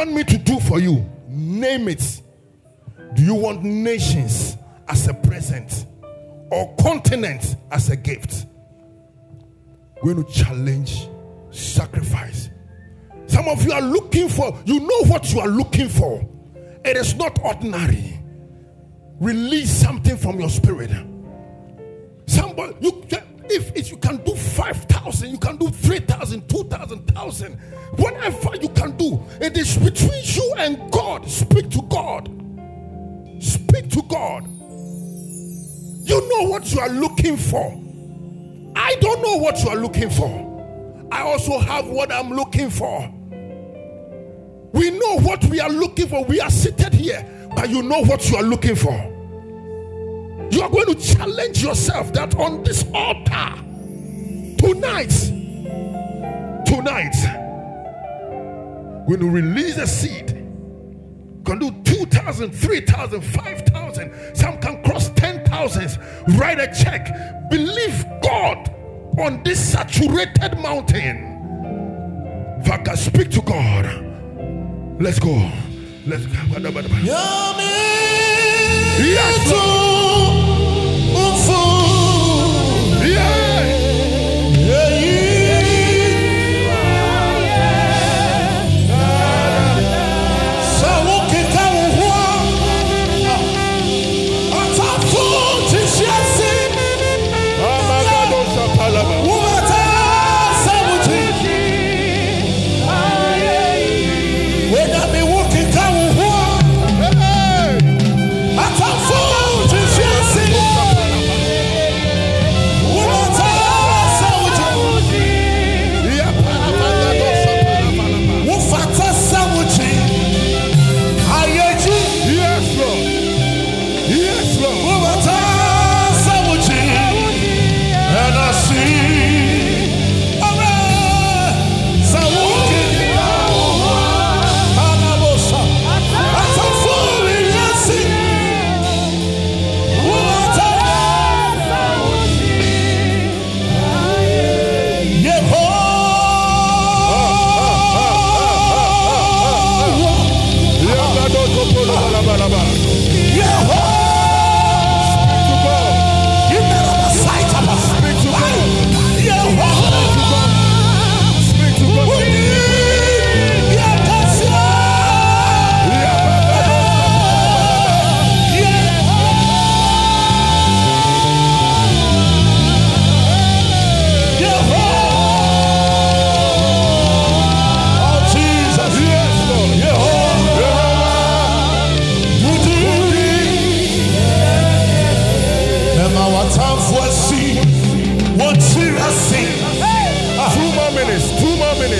Want me to do for you? Name it. Do you want nations as a present or continents as a gift? We're going to challenge sacrifice. Some of you are looking for, you know what you are looking for. It is not ordinary. Release something from your spirit. Somebody, you if, if you can do 5,000, you can do 3,000, 2,000, 1,000, whatever you can do. It is between you and God. Speak to God. Speak to God. You know what you are looking for. I don't know what you are looking for. I also have what I'm looking for. We know what we are looking for. We are seated here, but you know what you are looking for. You are going to challenge yourself that on this altar tonight, tonight, when you release a seed, you can do 2,000, 3,000, 5,000. Some can cross 10,000. Write a check. Believe God on this saturated mountain. Vaka, speak to God. Let's go. Let's go. Yes, Yeah.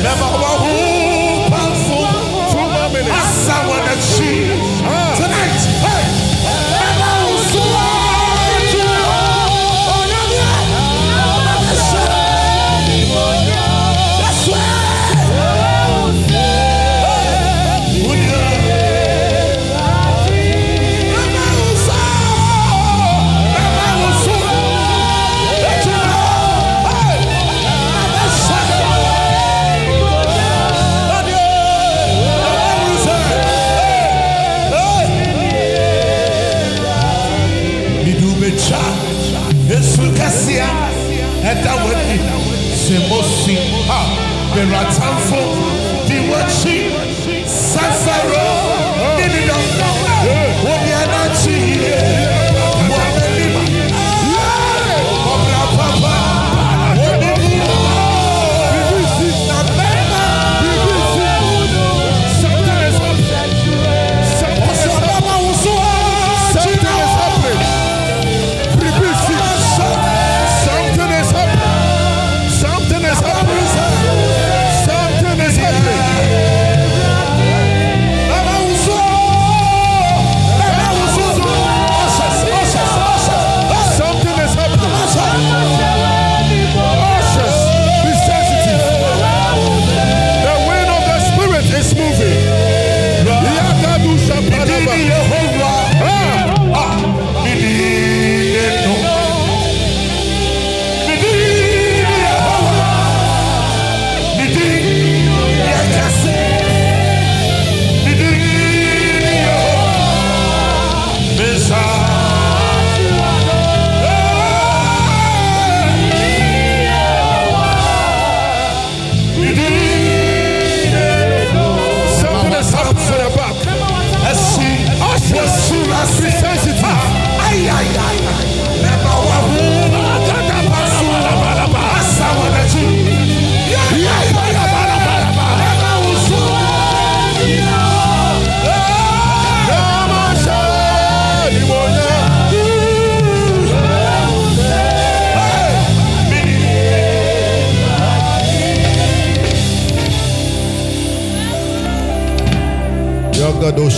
Never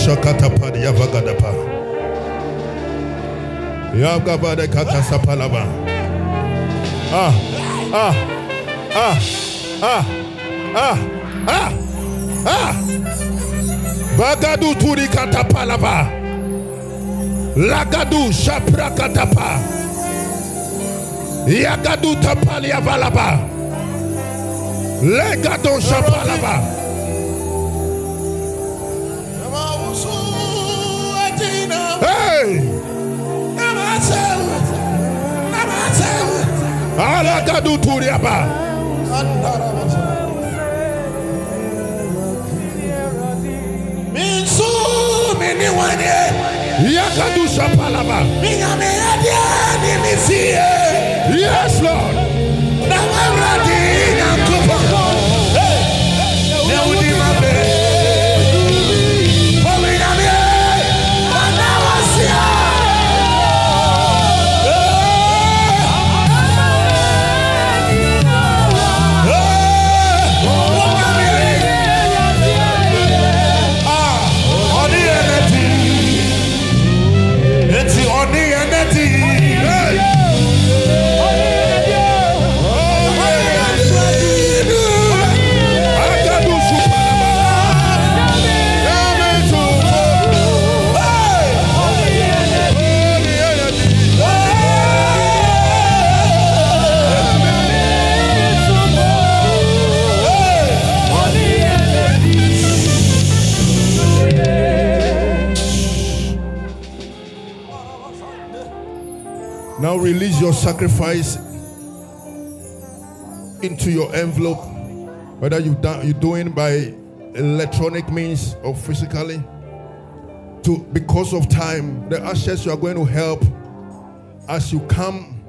Yagado shakata padi yavagadapa. Yagabade Katasapalaba. Ah, ah, ah, ah, ah, ah, ah. Bagadu turi Katapalaba. Lagadu shapra katapa. Yagadu tapali avalaba. Legado shapalaba. Alagadu turiaba. Yakadu shapalaba. Yes, release your sacrifice into your envelope, whether you've done you're doing by electronic means or physically. To because of time, the ashes you are going to help as you come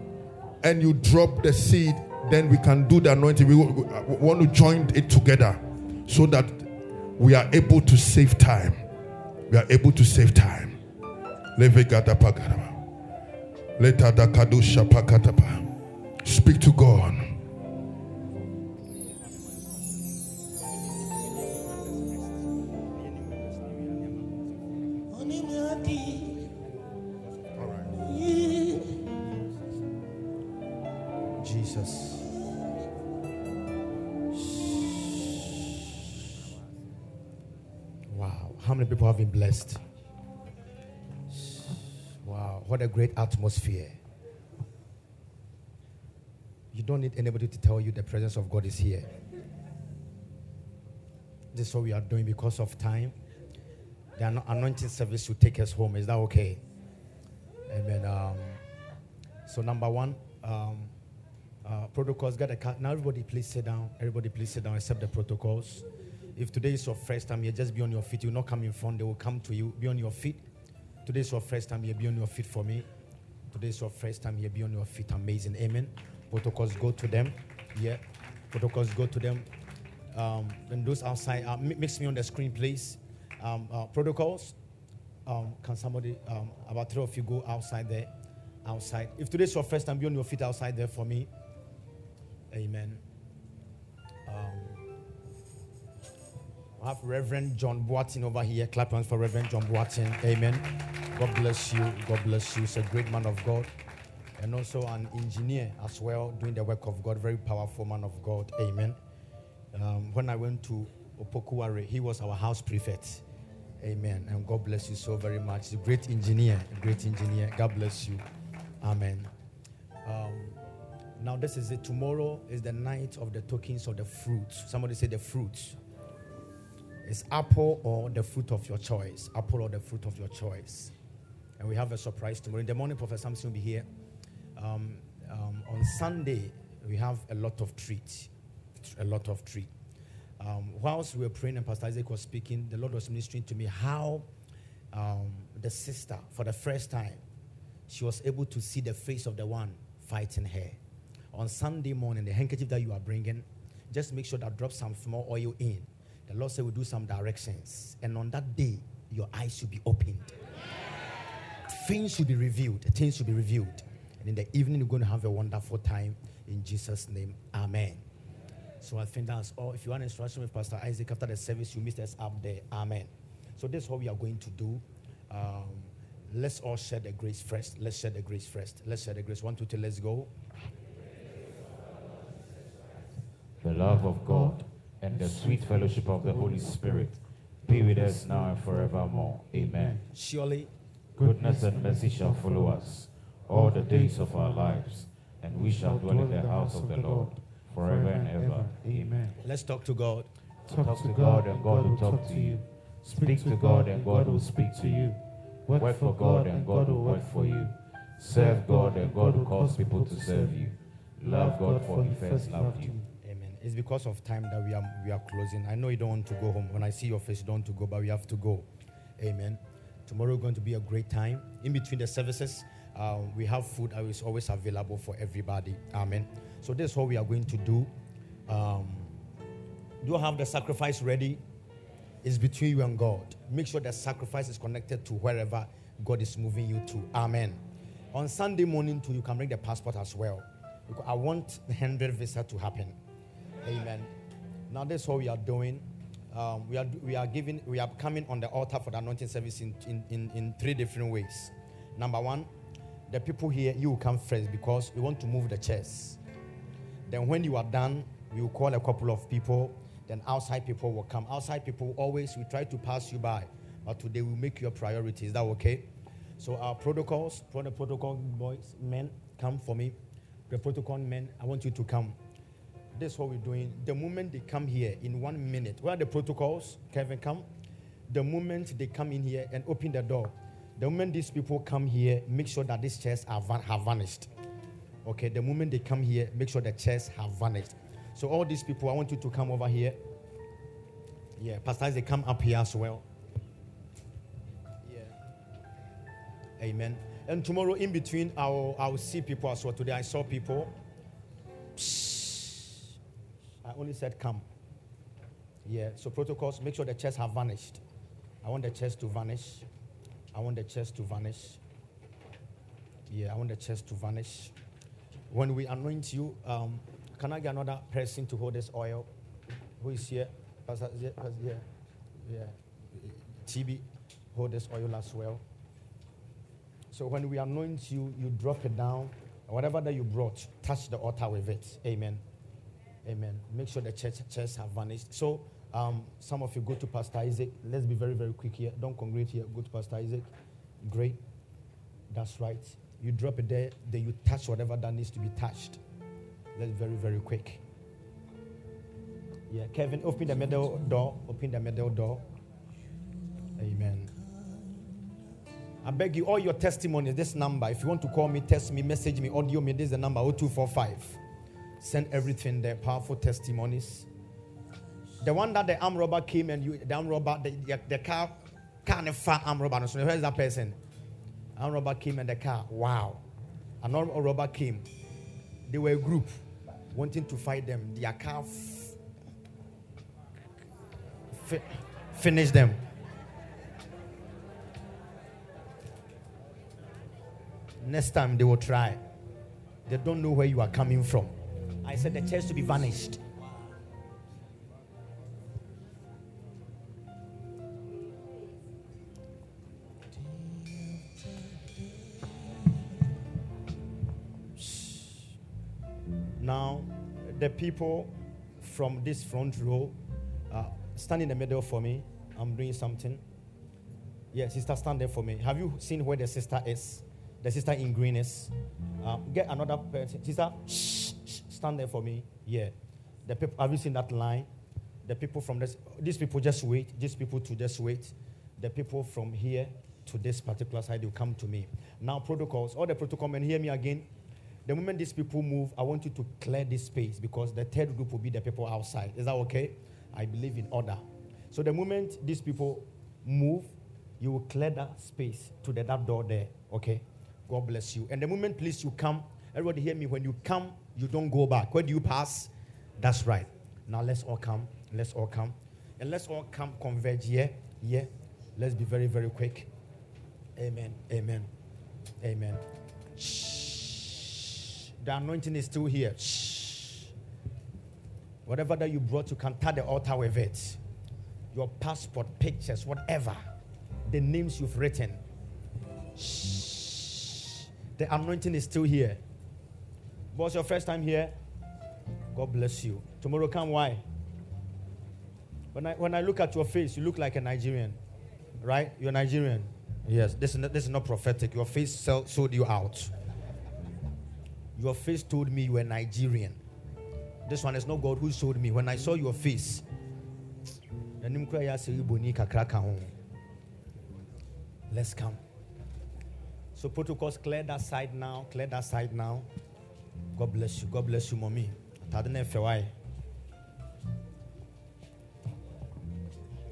and you drop the seed, then we can do the anointing. We want to join it together so that we are able to save time. We are able to save time. Speak to God. Great atmosphere. You don't need anybody to tell you the presence of God is here. This is what we are doing because of time. The anointing service will take us home. Is that okay? Amen. Um, so, number one, um, Uh, protocols, got a card. Now, everybody, please sit down. Everybody, please sit down, except the protocols. If today is your first time here, just be on your feet. You will not come in front, they will come to you. Be on your feet. Today is your first time here, be on your feet for me. Today is your first time here, be on your feet. Amazing. Amen. Protocols, go to them. Yeah. Protocols, go to them. Um, and those outside, uh, mix me on the screen, please. Um, uh, protocols, um, can somebody, um, about three of you go outside there? Outside. If today's your first time, be on your feet outside there for me. Amen. Um, Have Reverend John Boateng over here. Clap hands for Reverend John Boateng. Amen. God bless you. God bless you. He's a great man of God. And also an engineer as well, doing the work of God. Very powerful man of God. Amen. Um, when I went to Opokuware, he was our house prefect. Amen. And God bless you so very much. He's a great engineer. A great engineer. God bless you. Amen. Um, now, this is it. Tomorrow is the night of the tokens of the fruits. Somebody say the fruits. It's apple or the fruit of your choice. Apple or the fruit of your choice. And we have a surprise tomorrow. In the morning, Professor Samson will be here. Um, um, on Sunday, we have a lot of treats. A lot of treat. Um, whilst we were praying and Pastor Isaac was speaking, the Lord was ministering to me how um, the sister, for the first time, she was able to see the face of the one fighting her on Sunday morning, the handkerchief that you are bringing, just make sure that drop some small oil in. The Lord said, We'll do some directions. And on that day, your eyes should be opened. Things should be revealed. Things should be revealed. And in the evening, you're going to have a wonderful time. In Jesus' name, Amen. So I think that's all. If you want instruction with Pastor Isaac after the service, you meet us up there. Amen. So this is what we are going to do. Um, let's all share the grace first. Let's share the grace first. Let's share the grace. One, two, three, let's go. the love of God, and the sweet fellowship of the Holy Spirit be with us now and forevermore. Amen. Surely, goodness and mercy shall follow us all the days of our lives, and we shall dwell in the house of the Lord forever and ever. Amen. Let's talk to God. Talk to God, and God will talk to you. Speak to God, and God will speak to you. Work for God, and God will work for you. Serve God, and God will cause people to serve you. Love God, for He first loved you. It's because of time that we are we are closing. I know you don't want to go home. When I see your face, you don't want to go, but we have to go. Amen. Tomorrow is going to be a great time. In between the services, uh, we have food that is always available for everybody. Amen. So this is what we are going to do. Um, do you have the sacrifice ready? It's between you and God. Make sure the sacrifice is connected to wherever God is moving you to. Amen. On Sunday morning, too, you can bring the passport as well. I want the 100 visa to happen. Amen. Now this is what we are doing. Um, we are we are giving we are coming on the altar for the anointing service in, in, in, in three different ways. Number one, the people here you will come first because we want to move the chairs. Then when you are done, we will call a couple of people. Then outside people will come. Outside people always we try to pass you by, but today we make your priority. Is that okay? So our protocols, protocol boys, men, come for me. The protocol men, I want you to come. This is what we're doing. The moment they come here in one minute, what are the protocols? Kevin, come. The moment they come in here and open the door, the moment these people come here, make sure that these chairs are van- have vanished. Okay, the moment they come here, make sure the chairs have vanished. So all these people, I want you to come over here. Yeah, pastors, they come up here as well. Yeah. Amen. And tomorrow, in between, I'll, I'll see people as well. Today, I saw people. Only said come. Yeah, so protocols, make sure the chairs have vanished. I want the chairs to vanish. I want the chairs to vanish. Yeah, I want the chairs to vanish. When we anoint you, um, can I get another person to hold this oil? Who is here? Pastor, yeah, yeah, yeah. TB, hold this oil as well. So when we anoint you, you drop it down. Whatever that you brought, touch the altar with it. Amen. Amen. Make sure the church chairs have vanished. So um, some of you go to Pastor Isaac. Let's be very, very quick here. Don't congregate here. Go to Pastor Isaac. Great. That's right. You drop it there, then you touch whatever that needs to be touched. Let's very, very quick. Yeah, Kevin, open the middle door. Open the middle door. Amen. I beg you, all your testimonies, this number. If you want to call me, test me, message me, audio me, this is the number 0245 send everything there, powerful testimonies. The one that the arm robber came and you, the arm robber, the, the, the car, car far arm robber. So where's that person? Arm robber came and the car. Wow. Another robber came. They were a group wanting to fight them. Their car f- fi- finished them. Next time they will try. They don't know where you are coming from. I said the church to be vanished. Now, the people from this front row, uh, stand in the middle for me. I'm doing something. Yeah, sister, stand there for me. Have you seen where the sister is? The sister in green is. Uh, get another person. Sister, shh, stand there for me. Yeah. The people, have you seen that line? The people from this, these people just wait. These people to just wait. The people from here to this particular side, will come to me. Now, protocols. All the protocol men, hear me again. The moment these people move, I want you to clear this space because the third group will be the people outside. Is that okay? I believe in order. So the moment these people move, you will clear that space to the that door there. Okay? God bless you. And the moment, please, you come. Everybody hear me. When you come, you don't go back. Where do you pass? That's right. Now let's all come. Let's all come. And let's all come converge here. Yeah. Let's be very, very quick. Amen. Amen. Amen. Shh. The anointing is still here. Shh. Whatever that you brought, you can tag the altar with it. Your passport, pictures, whatever. The names you've written. Shh. The anointing is still here. Was your first time here? God bless you. Tomorrow come why? When I when I look at your face, you look like a Nigerian. Right? You're Nigerian. Yes, this is not, this is not prophetic. Your face sell, sold you out. Your face told me you were Nigerian. This one is not God who showed me. When I saw your face, let's come. So protocols clear that side now. Clear that side now. God bless you. God bless you, mommy.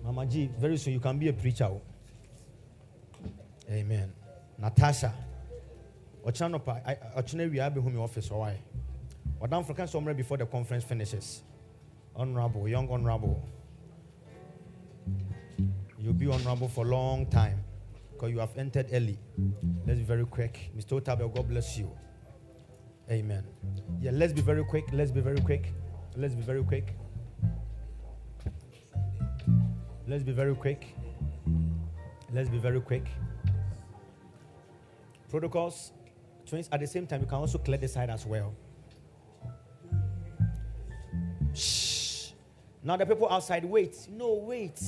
Mama G, very soon you can be a preacher. Oh. Amen. Natasha. Ochano pa ochine wi abe humi office oh, why? Wadam for somewhere before the conference finishes. Honorable, young honorable. You'll be honorable for a long time because you have entered early. Let's be very quick. Mr. Otabel, God bless you. Amen. Yeah, let's be very quick. Let's be very quick. Let's be very quick. Let's be very quick. Let's be very quick. Protocols, twins, at the same time, you can also clear the side as well. Shh. Now the people outside, wait. No, wait.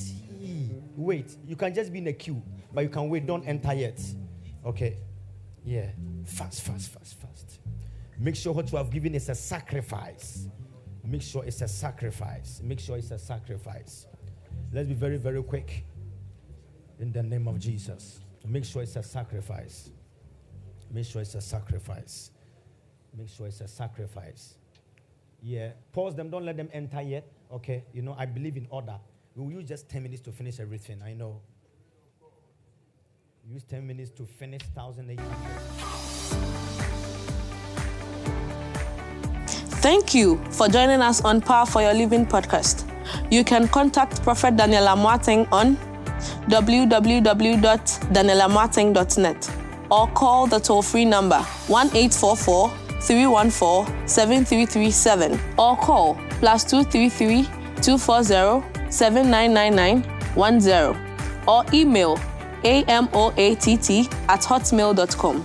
Wait. You can just be in a queue, but you can wait. Don't enter yet. Okay. Yeah. Fast, fast, fast, fast. Make sure what you have given is a sacrifice. Make sure it's a sacrifice. Make sure it's a sacrifice. Let's be very, very quick. In the name of Jesus. Make sure it's a sacrifice. Make sure it's a sacrifice. Make sure it's a sacrifice. Yeah. Pause them. Don't let them enter yet. Okay. You know, I believe in order. We will use just 10 minutes to finish everything. I know. Use 10 minutes to finish 1,800. Thank you for joining us on Power for Your Living podcast. You can contact Prophet Daniel Amoateng on www.danielamoateng.net or call the toll free number 1 314 7337 or call plus 233 240 7999 or email amoatt at hotmail.com.